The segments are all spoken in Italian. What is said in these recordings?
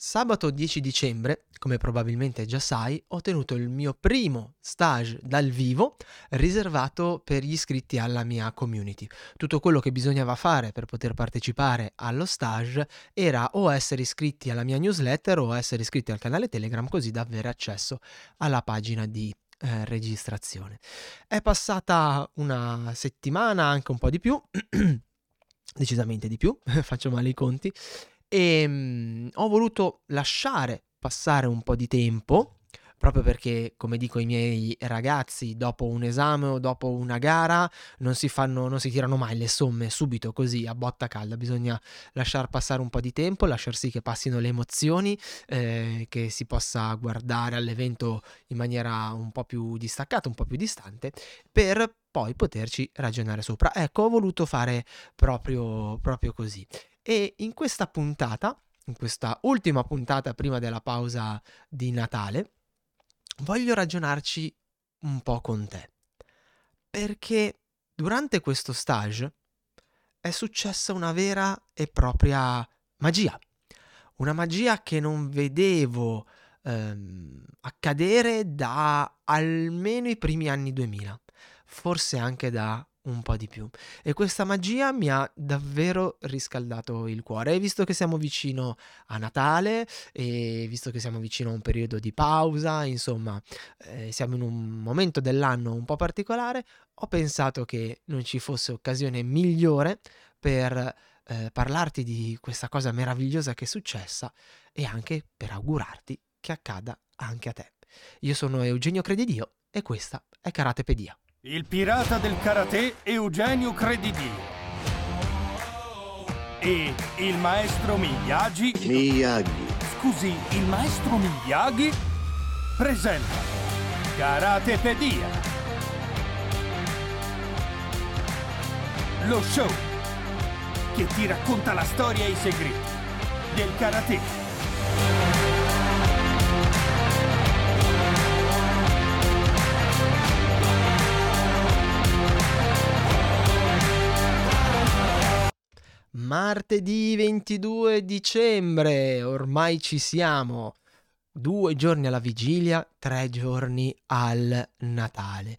Sabato 10 dicembre, come probabilmente già sai, ho tenuto il mio primo stage dal vivo riservato per gli iscritti alla mia community. Tutto quello che bisognava fare per poter partecipare allo stage era o essere iscritti alla mia newsletter o essere iscritti al canale Telegram così da avere accesso alla pagina di eh, registrazione. È passata una settimana, anche un po' di più, decisamente di più, faccio male i conti, e mh, ho voluto lasciare passare un po' di tempo proprio perché, come dico ai miei ragazzi, dopo un esame o dopo una gara non si fanno, non si tirano mai le somme subito così a botta calda, bisogna lasciar passare un po' di tempo, lasciar sì che passino le emozioni, eh, che si possa guardare all'evento in maniera un po' più distaccata, un po' più distante, per poi poterci ragionare sopra. Ecco, ho voluto fare proprio, proprio così. E in questa puntata, in questa ultima puntata prima della pausa di Natale, voglio ragionarci un po' con te. Perché durante questo stage è successa una vera e propria magia. Una magia che non vedevo ehm, accadere da almeno i primi anni 2000, forse anche da un po' di più. E questa magia mi ha davvero riscaldato il cuore. E visto che siamo vicino a Natale, e visto che siamo vicino a un periodo di pausa, insomma, eh, siamo in un momento dell'anno un po' particolare, ho pensato che non ci fosse occasione migliore per eh, parlarti di questa cosa meravigliosa che è successa e anche per augurarti che accada anche a te. Io sono Eugenio Credidio e questa è Karatepedia. Il pirata del karate Eugenio Credidio. E il maestro Miyagi. Miyagi. Scusi, il maestro Miyagi presenta Karatepedia. Lo show che ti racconta la storia e i segreti del karate. Martedì 22 dicembre, ormai ci siamo. Due giorni alla vigilia, tre giorni al Natale.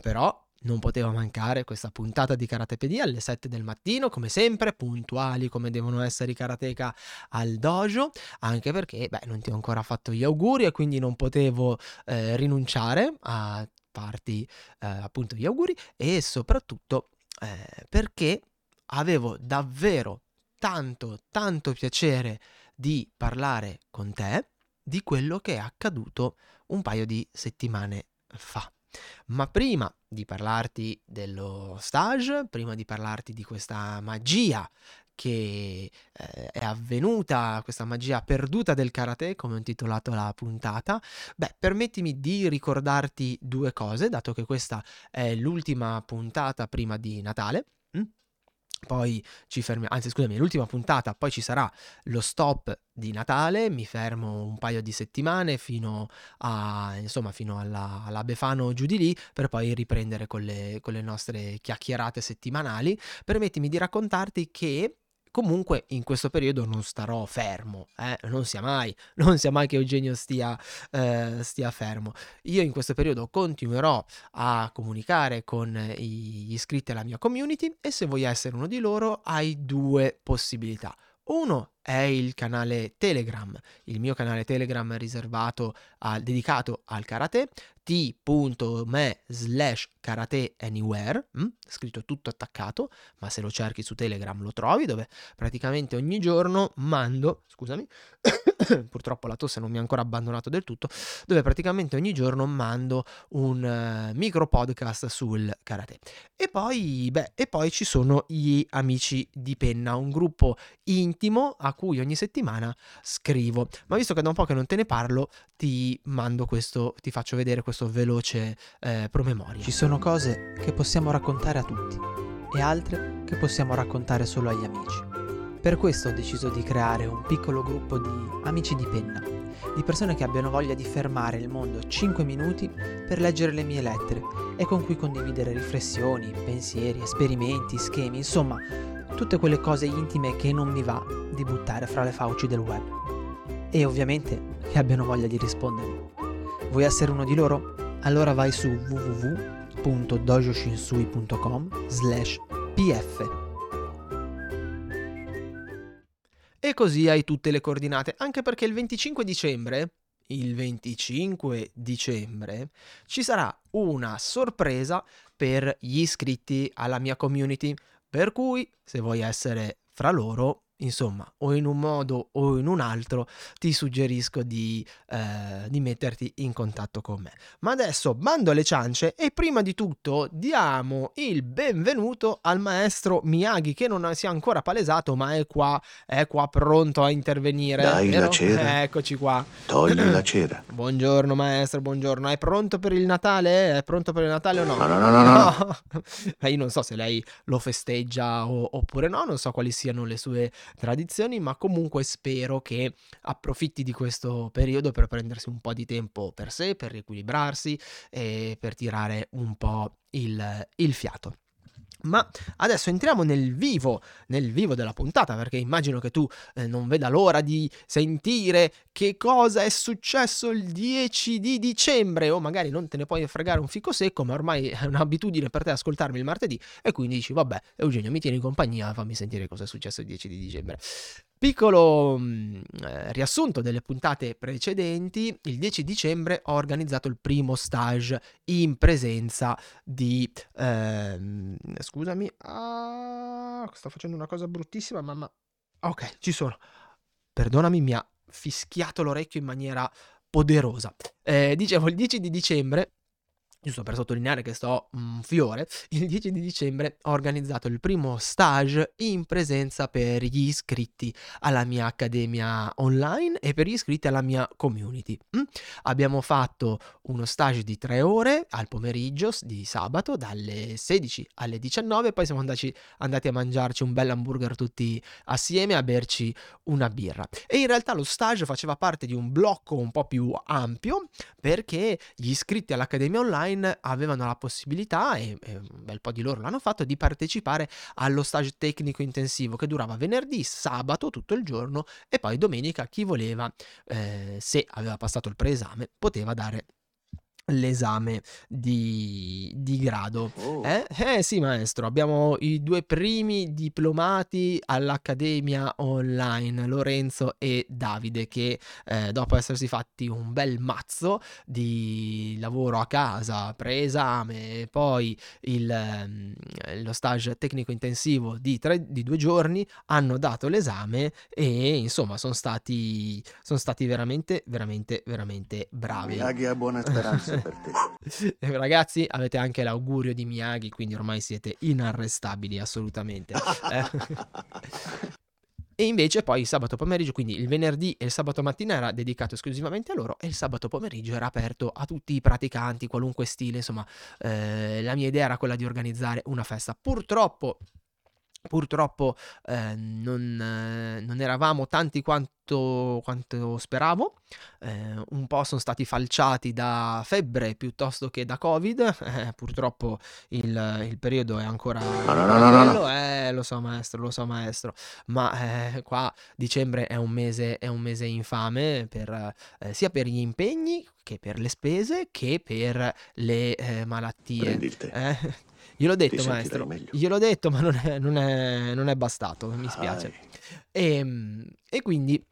Però non poteva mancare questa puntata di Karatepedia alle 7 del mattino, come sempre, puntuali come devono essere i karateka al dojo, anche perché, beh, non ti ho ancora fatto gli auguri e quindi non potevo eh, rinunciare a farti eh, appunto gli auguri e soprattutto eh, perché avevo davvero tanto, tanto piacere di parlare con te di quello che è accaduto un paio di settimane fa. Ma prima di parlarti dello stage, prima di parlarti di questa magia che eh, è avvenuta, questa magia perduta del karate, come ho intitolato la puntata, beh, permettimi di ricordarti due cose, dato che questa è l'ultima puntata prima di Natale. Hm? Poi ci fermiamo, anzi scusami, l'ultima puntata, poi ci sarà lo stop di Natale, mi fermo un paio di settimane fino a, insomma, fino alla, alla Befano giù di lì, per poi riprendere con le, con le nostre chiacchierate settimanali. Permettimi di raccontarti che comunque in questo periodo non starò fermo, eh? non sia mai, non sia mai che Eugenio stia, eh, stia, fermo. Io in questo periodo continuerò a comunicare con gli iscritti alla mia community e se vuoi essere uno di loro hai due possibilità. Uno è il canale Telegram, il mio canale Telegram riservato al, dedicato al karate, t.me slash karate anywhere, hm? scritto tutto attaccato, ma se lo cerchi su Telegram lo trovi, dove praticamente ogni giorno mando, scusami, purtroppo la tosse non mi ha ancora abbandonato del tutto, dove praticamente ogni giorno mando un uh, micro podcast sul karate. E poi, beh, e poi ci sono gli amici di penna, un gruppo intimo a cui ogni settimana scrivo. Ma visto che da un po' che non te ne parlo, ti mando questo, ti faccio vedere questo veloce eh, promemoria. Ci sono cose che possiamo raccontare a tutti e altre che possiamo raccontare solo agli amici. Per questo ho deciso di creare un piccolo gruppo di amici di penna, di persone che abbiano voglia di fermare il mondo 5 minuti per leggere le mie lettere e con cui condividere riflessioni, pensieri, esperimenti, schemi, insomma, tutte quelle cose intime che non mi va di buttare fra le fauci del web. E ovviamente che abbiano voglia di rispondermi. Vuoi essere uno di loro? Allora vai su www.dojoshinsui.com slash pf E così hai tutte le coordinate, anche perché il 25 dicembre, il 25 dicembre, ci sarà una sorpresa per gli iscritti alla mia community, per cui se vuoi essere fra loro insomma, o in un modo o in un altro, ti suggerisco di, eh, di, metterti in contatto con me. Ma adesso bando alle ciance e prima di tutto diamo il benvenuto al maestro Miyagi che non si è ancora palesato ma è qua, è qua pronto a intervenire. Dai vero? la cera. Eccoci qua. Togli la cera. Buongiorno maestro, buongiorno. È pronto per il Natale? È pronto per il Natale o no? No, no, no, no. no. no. io non so se lei lo festeggia o, oppure no, non so quali siano le sue tradizioni, ma comunque spero che approfitti di questo periodo per prendersi un po' di tempo per sé, per riequilibrarsi e per tirare un po' il, il fiato. Ma adesso entriamo nel vivo, nel vivo della puntata, perché immagino che tu eh, non veda l'ora di sentire che cosa è successo il 10 di dicembre, o magari non te ne puoi fregare un fico secco, ma ormai è un'abitudine per te ascoltarmi il martedì, e quindi dici, vabbè, Eugenio, mi tieni compagnia, fammi sentire cosa è successo il 10 di dicembre. Piccolo mh, eh, riassunto delle puntate precedenti, il 10 dicembre ho organizzato il primo stage in presenza di... Ehm, scusami, ah, sto facendo una cosa bruttissima, mamma... Ok, ci sono. Perdonami, mi ha fischiato l'orecchio in maniera poderosa. Eh, dicevo, il 10 di dicembre giusto per sottolineare che sto un fiore, il 10 di dicembre ho organizzato il primo stage in presenza per gli iscritti alla mia accademia online e per gli iscritti alla mia community. Mm? Abbiamo fatto uno stage di tre ore al pomeriggio di sabato dalle 16 alle 19 poi siamo andati, andati a mangiarci un bel hamburger tutti assieme a berci una birra. E in realtà lo stage faceva parte di un blocco un po' più ampio perché gli iscritti all'accademia online online avevano la possibilità, e, e, un bel po' di loro l'hanno fatto, di partecipare allo stage tecnico intensivo che durava venerdì, sabato tutto il giorno e poi domenica chi voleva, eh, se aveva passato il preesame, poteva dare l'esame di, di grado. Oh. Eh? eh sì, maestro, abbiamo i due primi diplomati all'Accademia Online, Lorenzo e Davide, che eh, dopo essersi fatti un bel mazzo di lavoro a casa, preesame, poi il, eh, lo stage tecnico intensivo di, tre, di due giorni, hanno dato l'esame e insomma sono stati, sono stati veramente, veramente, veramente bravi. Miyagi ha buona speranza per te. Ragazzi, avete anche l'augurio di Miyagi, quindi ormai siete inarrestabili assolutamente. Eh. E invece poi il sabato pomeriggio, quindi il venerdì e il sabato mattina era dedicato esclusivamente a loro e il sabato pomeriggio era aperto a tutti i praticanti, qualunque stile, insomma, eh, la mia idea era quella di organizzare una festa. Purtroppo Purtroppo eh, non, eh, non, eravamo tanti quanto, quanto speravo, eh, un po' sono stati falciati da febbre piuttosto che da covid, eh, purtroppo il, il, periodo è ancora... No, no, no, no, no. Eh, lo so maestro, lo so maestro, ma eh, qua dicembre è un mese, è un mese infame per, eh, sia per gli impegni che per le spese che per le malattie. Prendi il tè. Gliel'ho detto, maestro. Gliel'ho detto, ma non è, non è, non è bastato. Mi spiace. E, ehm, e, quindi.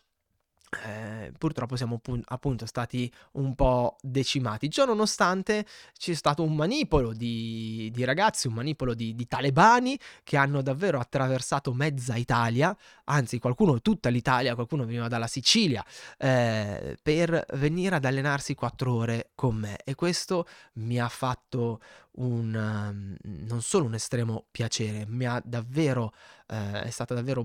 Eh, purtroppo siamo appunto stati un po' decimati. Ciò nonostante c'è stato un manipolo di, di ragazzi, un manipolo di, di, talebani che hanno davvero attraversato mezza Italia, anzi qualcuno tutta l'Italia, qualcuno veniva dalla Sicilia, eh, per venire ad allenarsi quattro ore con me. E questo mi ha fatto un, um, non solo un estremo piacere, mi ha davvero, eh, è stata davvero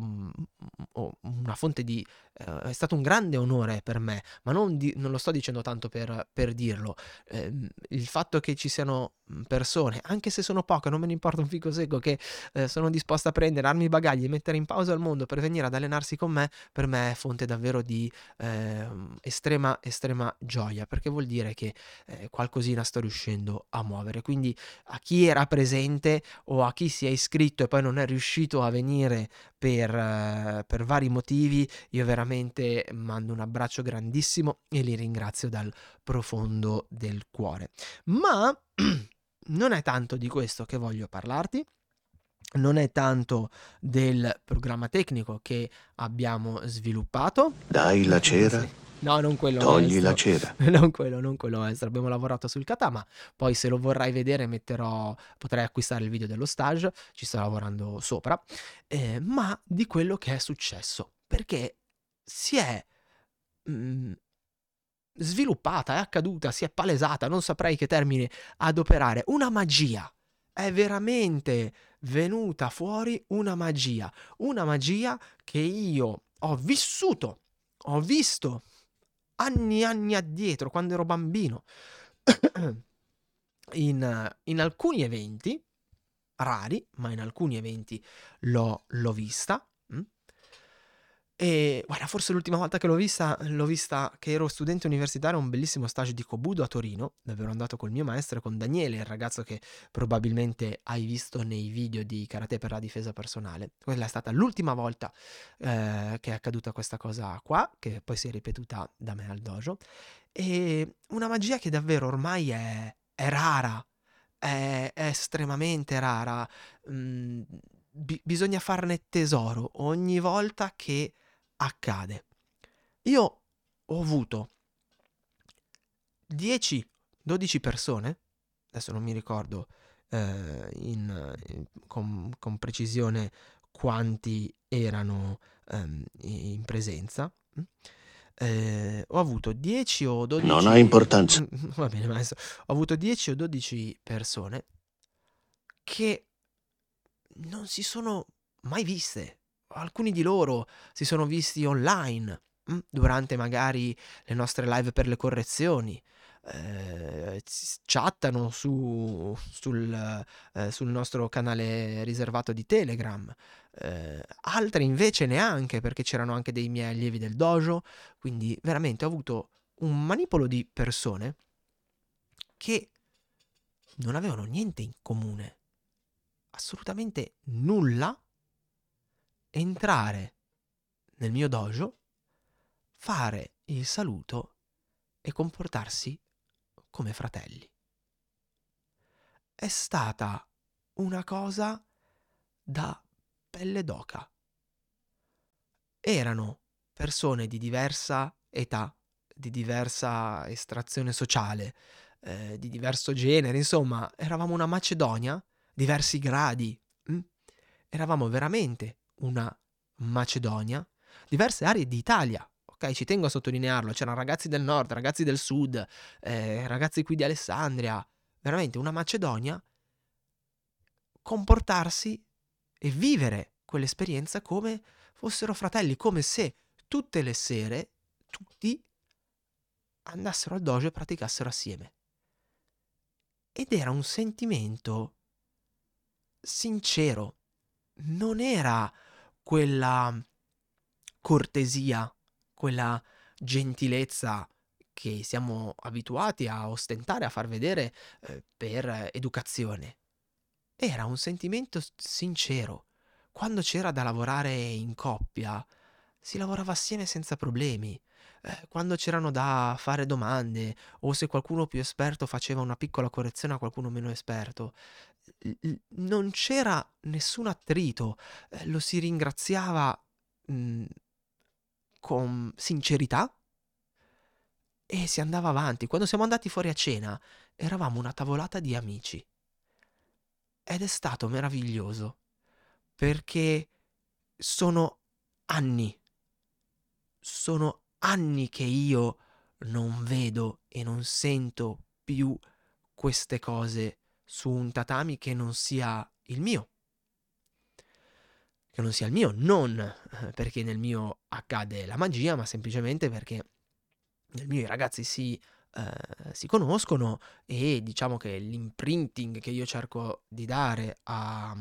una fonte di, eh, è stato un grande onore per me, ma non, di, non lo sto dicendo tanto per, per dirlo, eh, il fatto che ci siano persone, anche se sono poche, non me ne importa un fico secco, che eh, sono disposte a prendere armi e bagagli e mettere in pausa il mondo per venire ad allenarsi con me, per me è fonte davvero di ehm, estrema, estrema gioia, perché vuol dire che eh, qualcosina sto riuscendo a muovere, quindi a chi era presente o a chi si è iscritto e poi non è riuscito a venire venire per, eh, per vari motivi, io veramente mando un abbraccio grandissimo e li ringrazio dal profondo del cuore. Ma non è tanto di questo che voglio parlarti non è tanto del programma tecnico che abbiamo sviluppato. Dai la cera. No, non quello. Togli maestro. la cera. Non quello, non quello maestro. Abbiamo lavorato sul kata, ma poi se lo vorrai vedere metterò, potrai acquistare il video dello stage, ci sto lavorando sopra, eh, ma di quello che è successo, perché si è mh, mm, sviluppata, è accaduta, si è palesata, non saprei che termine adoperare, una magia. È veramente venuta fuori una magia, una magia che io ho vissuto, ho visto anni e anni addietro, quando ero bambino, in, in, alcuni eventi, rari, ma in alcuni eventi l'ho, l'ho vista, e guarda, forse l'ultima volta che l'ho vista, l'ho vista che ero studente universitario a un bellissimo stage di Kobudo a Torino, dove ero andato col mio maestro e con Daniele, il ragazzo che probabilmente hai visto nei video di Karate per la difesa personale. Quella è stata l'ultima volta eh, che è accaduta questa cosa qua, che poi si è ripetuta da me al dojo. E una magia che davvero ormai è, è rara, è, è, estremamente rara. Mm, bi- bisogna farne tesoro ogni volta che accade. Io ho avuto 10-12 persone, adesso non mi ricordo eh, in, in, con, con, precisione quanti erano ehm, in presenza. Eh, ho avuto 10 o 12 Non ha importanza. Va bene, maestro. Ho avuto 10 o 12 persone che non si sono mai viste alcuni di loro si sono visti online mm, durante magari le nostre live per le correzioni. Eh, chattano su, sul, eh, sul, nostro canale riservato di Telegram. Eh, altre invece neanche perché c'erano anche dei miei allievi del dojo. Quindi veramente ho avuto un manipolo di persone che non avevano niente in comune, assolutamente nulla entrare nel mio dojo, fare il saluto e comportarsi come fratelli. È stata una cosa da pelle d'oca. Erano persone di diversa età, di diversa estrazione sociale, eh, di diverso genere, insomma, eravamo una Macedonia, diversi gradi. Hm? Eravamo veramente una Macedonia, diverse aree d'Italia. Ok, ci tengo a sottolinearlo, c'erano ragazzi del nord, ragazzi del sud, eh, ragazzi qui di Alessandria, veramente una Macedonia, comportarsi e vivere quell'esperienza come fossero fratelli, come se tutte le sere tutti andassero al dojo e praticassero assieme. Ed era un sentimento sincero, non era quella cortesia, quella gentilezza che siamo abituati a ostentare, a far vedere eh, per educazione. Era un sentimento sincero. Quando c'era da lavorare in coppia, si lavorava assieme senza problemi. Eh, quando c'erano da fare domande o se qualcuno più esperto faceva una piccola correzione a qualcuno meno esperto, non c'era nessun attrito, eh, lo si ringraziava mh, mhmm, con sincerità e si andava avanti. Quando siamo andati fuori a cena eravamo una tavolata di amici ed è stato meraviglioso perché sono anni, sono anni che io non vedo e non sento più queste cose su un tatami che non sia il mio. Che non sia il mio, non eh, perché nel mio accade la magia, ma semplicemente perché nel mio i ragazzi si, eh, si conoscono e diciamo che l'imprinting che io cerco di dare a,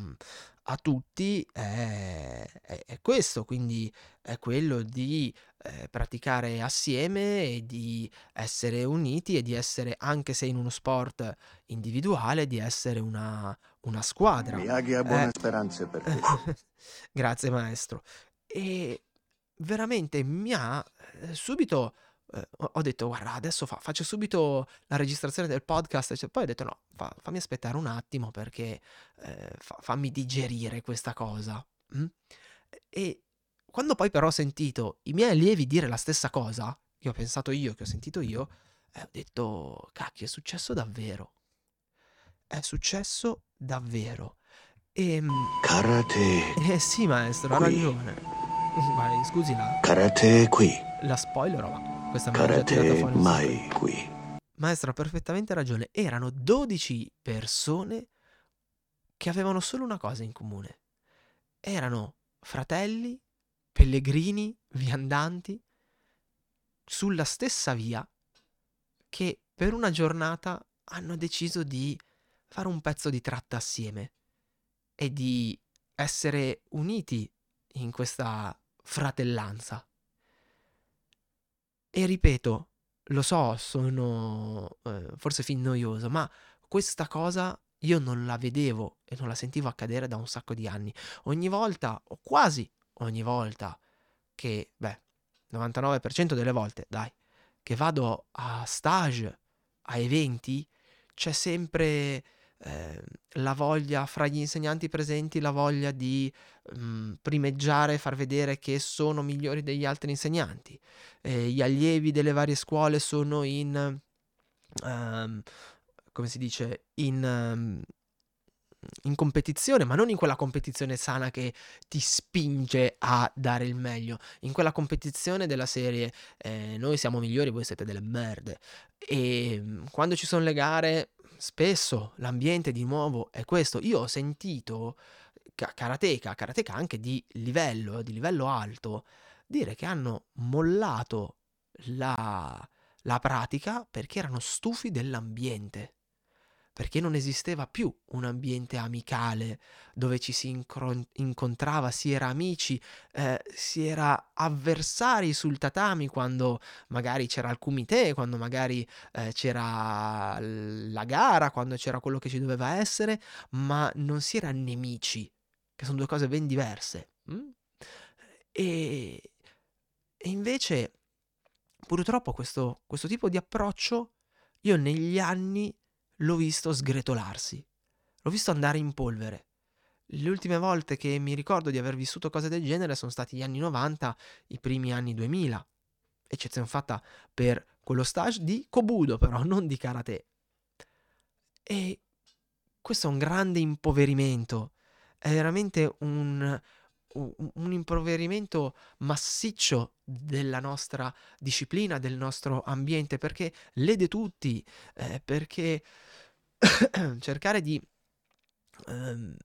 a tutti è, è, è, questo, quindi è quello di eh, praticare assieme e di essere uniti e di essere, anche se in uno sport individuale, di essere una, una squadra. Miyagi ha buone Eh, speranze per te. Grazie maestro. E veramente mi ha eh, subito eh, ho ho detto guarda adesso fa- faccio subito la registrazione del podcast cioè, poi ho detto no fa- fammi aspettare un attimo perché eh, fa- fammi digerire questa cosa mm? e quando poi però ho sentito i miei allievi dire la stessa cosa che ho pensato io che ho sentito io eh, ho detto cacchio è successo davvero è successo davvero e Karate. eh sì maestro ha ragione Vai, scusi la, Karate qui. la spoiler, ma questa me l'ha tirata Karate fuori. mai qui. Maestro ha perfettamente ragione. Erano 12 persone che avevano solo una cosa in comune. Erano fratelli, pellegrini, viandanti, sulla stessa via, che per una giornata hanno deciso di fare un pezzo di tratta assieme e di essere uniti in questa fratellanza. E ripeto, lo so, sono eh, forse fin noioso, ma questa cosa io non la vedevo e non la sentivo accadere da un sacco di anni. Ogni volta, o quasi ogni volta, che, beh, 99% delle volte, dai, che vado a stage, a eventi, c'è sempre eh, la voglia fra gli insegnanti presenti, la voglia di mm, primeggiare, far vedere che sono migliori degli altri insegnanti. Eh, gli allievi delle varie scuole sono in, ehm, come si dice, in, ehm, in competizione, ma non in quella competizione sana che ti spinge a dare il meglio, in quella competizione della serie eh, noi siamo migliori, voi siete delle merde. E mm, quando ci sono le gare, spesso l'ambiente di nuovo è questo. Io ho sentito ka- karateka, karateka anche di livello, di livello alto, dire che hanno mollato la, la pratica perché erano stufi dell'ambiente perché non esisteva più un ambiente amicale dove ci si incro- incontrava, si era amici, eh, si era avversari sul tatami quando magari c'era il kumite, quando magari eh, c'era la gara, quando c'era quello che ci doveva essere, ma non si era nemici, che sono due cose ben diverse. mm? E, e invece, purtroppo, questo, questo tipo di approccio io negli anni l'ho visto sgretolarsi, l'ho visto andare in polvere. Le ultime volte che mi ricordo di aver vissuto cose del genere sono stati gli anni 90, i primi anni 2000, eccezione fatta per quello stage di Kobudo però, non di karate. E questo è un grande impoverimento, è veramente un, un, impoverimento massiccio della nostra disciplina, del nostro ambiente, perché lede tutti, eh, perché cercare di ehm,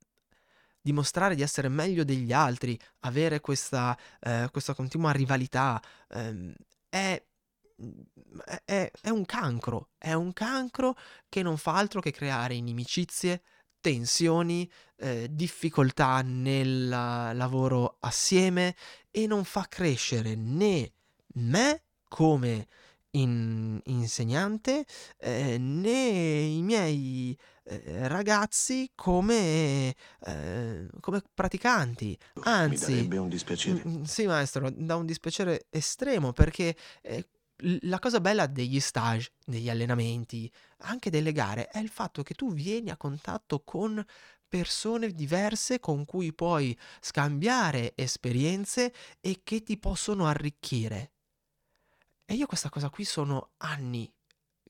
dimostrare di essere meglio degli altri, avere questa, eh, questa continua rivalità, ehm, è, è- è un cancro, è un cancro che non fa altro che creare inimicizie, tensioni, eh, difficoltà nel lavoro assieme e non fa crescere né me come in- insegnante eh, né i miei eh, ragazzi come, eh, come praticanti. Mi Anzi, darebbe un dispiacere. Mm, mm, Sì, maestro, da un dispiacere estremo perché eh, la cosa bella degli stage, degli allenamenti, anche delle gare, è il fatto che tu vieni a contatto con persone diverse con cui puoi scambiare esperienze e che ti possono arricchire. E io questa cosa qui sono anni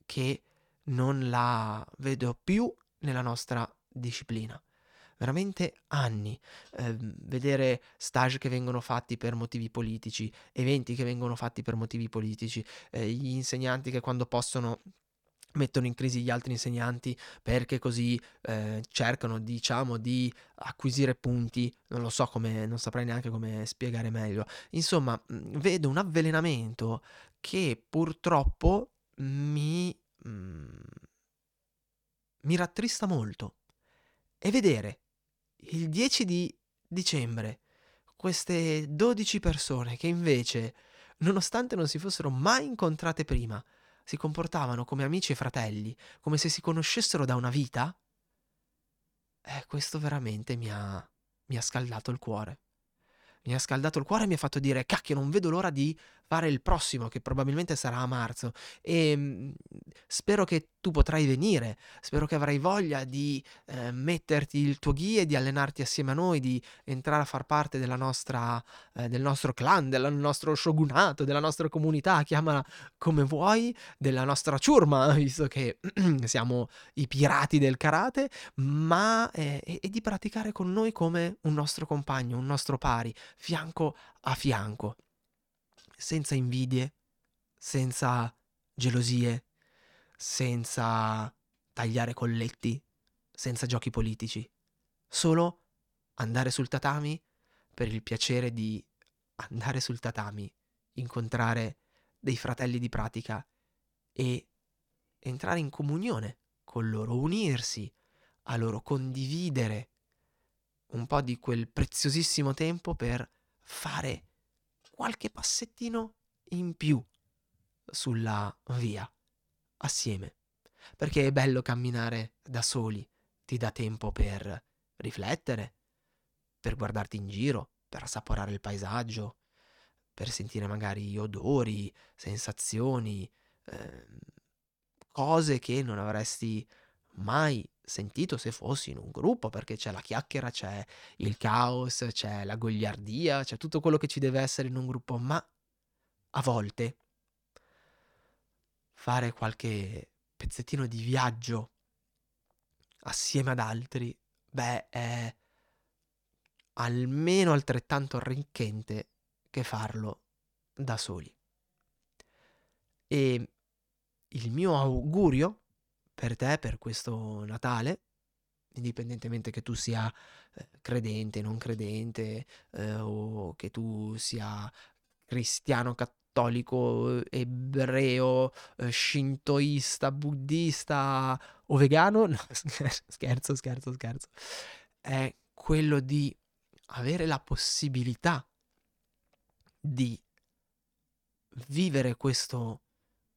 che non la vedo più nella nostra disciplina. Veramente anni. Ehm, vedere stage che vengono fatti per motivi politici, eventi che vengono fatti per motivi politici, eh, gli insegnanti che quando possono mettono in crisi gli altri insegnanti perché così eh, cercano diciamo di acquisire punti non lo so come non saprei neanche come spiegare meglio insomma mh, vedo un avvelenamento che purtroppo mi mm, mi rattrista molto e vedere il 10 di dicembre queste 12 persone che invece nonostante non si fossero mai incontrate prima, si comportavano come amici e fratelli, come se si conoscessero da una vita, eh, questo veramente mi ha, mi ha scaldato il cuore. Mi ha scaldato il cuore e mi ha fatto dire, cacchio, non vedo l'ora di fare il prossimo, che probabilmente sarà a marzo. E mm, spero che tu potrai venire, spero che avrai voglia di eh, metterti il tuo ghi e di allenarti assieme a noi, di entrare a far parte della nostra, eh, del nostro clan, del nostro shogunato, della nostra comunità, chiamala come vuoi, della nostra ciurma, visto che siamo i pirati del karate, ma eh, e di praticare con noi come un nostro compagno, un nostro pari, fianco a fianco senza invidie, senza gelosie, senza tagliare colletti, senza giochi politici. Solo andare sul tatami per il piacere di andare sul tatami, incontrare dei fratelli di pratica e entrare in comunione con loro, unirsi a loro, condividere un po' di quel preziosissimo tempo per fare qualche passettino in più sulla via, assieme. Perché è bello camminare da soli, ti dà tempo per riflettere, per guardarti in giro, per assaporare il paesaggio, per sentire magari odori, sensazioni, eh, cose che non avresti mai sentito se fossi in un gruppo, perché c'è la chiacchiera, c'è il caos, c'è la gogliardia, c'è tutto quello che ci deve essere in un gruppo, ma a volte fare qualche pezzettino di viaggio assieme ad altri, beh, è almeno altrettanto arricchente che farlo da soli. E il mio augurio per te, per questo Natale, indipendentemente che tu sia eh, credente, non credente, eh, o che tu sia cristiano, cattolico, ebreo, eh, shintoista, buddista o vegano, no, scherzo, scherzo, scherzo, è quello di avere la possibilità di vivere questo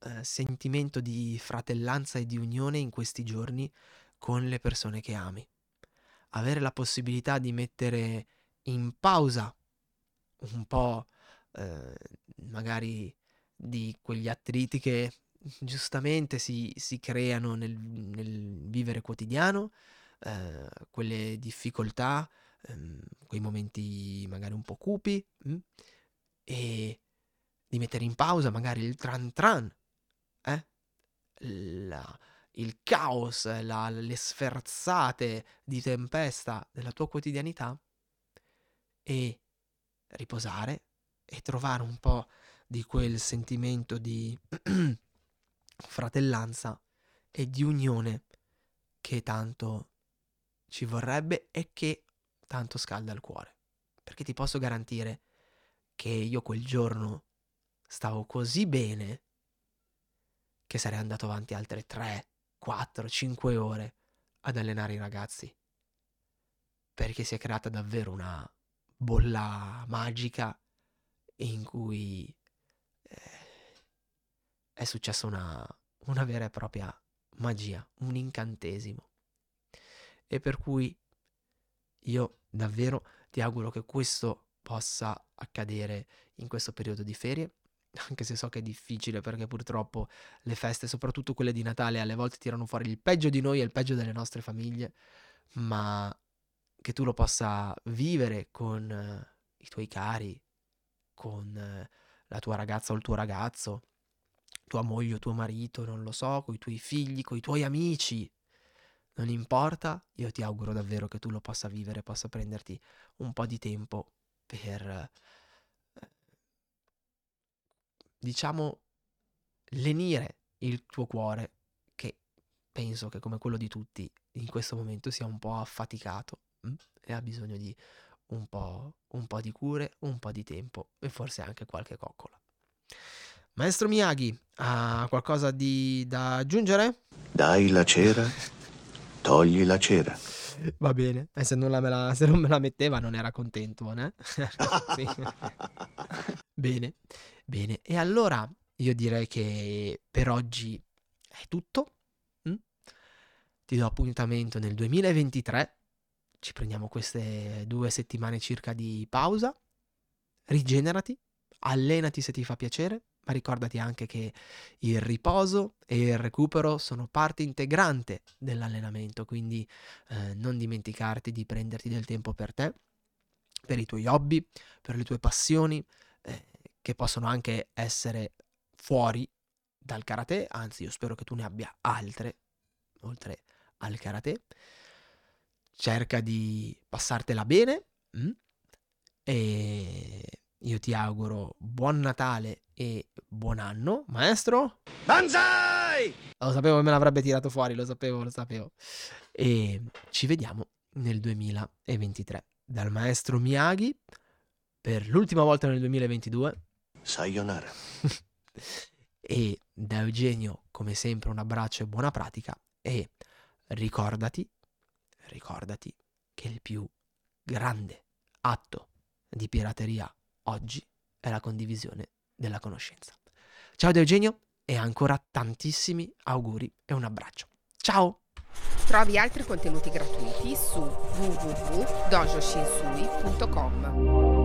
eh, sentimento di fratellanza e di unione in questi giorni con le persone che ami. Avere la possibilità di mettere in pausa un po' eh, magari di quegli attriti che giustamente si, si creano nel, nel, vivere quotidiano, eh, quelle difficoltà, ehm, quei momenti magari un po' cupi, mh? Mm, e di mettere in pausa magari il tran tran? La, il caos, la, le sferzate di tempesta della tua quotidianità e riposare e trovare un po' di quel sentimento di fratellanza e di unione che tanto ci vorrebbe e che tanto scalda il cuore. Perché ti posso garantire che io quel giorno stavo così bene che sarei andato avanti altre 3, 4, 5 ore ad allenare i ragazzi. Perché si è creata davvero una bolla magica in cui eh, è successa una, una vera e propria magia, un incantesimo. E per cui io davvero ti auguro che questo possa accadere in questo periodo di ferie anche se so che è difficile perché purtroppo le feste, soprattutto quelle di Natale, alle volte tirano fuori il peggio di noi e il peggio delle nostre famiglie, ma che tu lo possa vivere con uh, i tuoi cari, con uh, la tua ragazza o il tuo ragazzo, tua moglie o tuo marito, non lo so, con i tuoi figli, con i tuoi amici. Non importa, io ti auguro davvero che tu lo possa vivere, possa prenderti un po' di tempo per diciamo, lenire il tuo cuore, che penso che come quello di tutti in questo momento sia un po' affaticato mh? Mm? e ha bisogno di un po', un po' di cure, un po' di tempo e forse anche qualche coccola. Maestro Miyagi, ha qualcosa di, da aggiungere? Dai la cera, togli la cera. Va bene, e se non, la, se non me la metteva non era contento, eh? Bene. Bene, e allora io direi che per oggi è tutto. Mm? Ti do appuntamento nel 2023. Ci prendiamo queste due settimane circa di pausa. Rigenerati, allenati se ti fa piacere, ma ricordati anche che il riposo e il recupero sono parte integrante dell'allenamento, quindi eh, non dimenticarti di prenderti del tempo per te, per i tuoi hobby, per le tue passioni, che possono anche essere fuori dal karate, anzi io spero che tu ne abbia altre, oltre al karate. Cerca di passartela bene mh? Mm? e io ti auguro buon Natale e buon anno, maestro. Banzai! Lo sapevo che me l'avrebbe tirato fuori, lo sapevo, lo sapevo. E ci vediamo nel 2023. Dal maestro Miyagi, per l'ultima volta nel 2022. Sayonara. e da Eugenio, come sempre, un abbraccio e buona pratica. E ricordati, ricordati che il più grande atto di pirateria oggi è la condivisione della conoscenza. Ciao da Eugenio e ancora tantissimi auguri e un abbraccio. Ciao! Trovi altri contenuti gratuiti su www.dojoshinsui.com.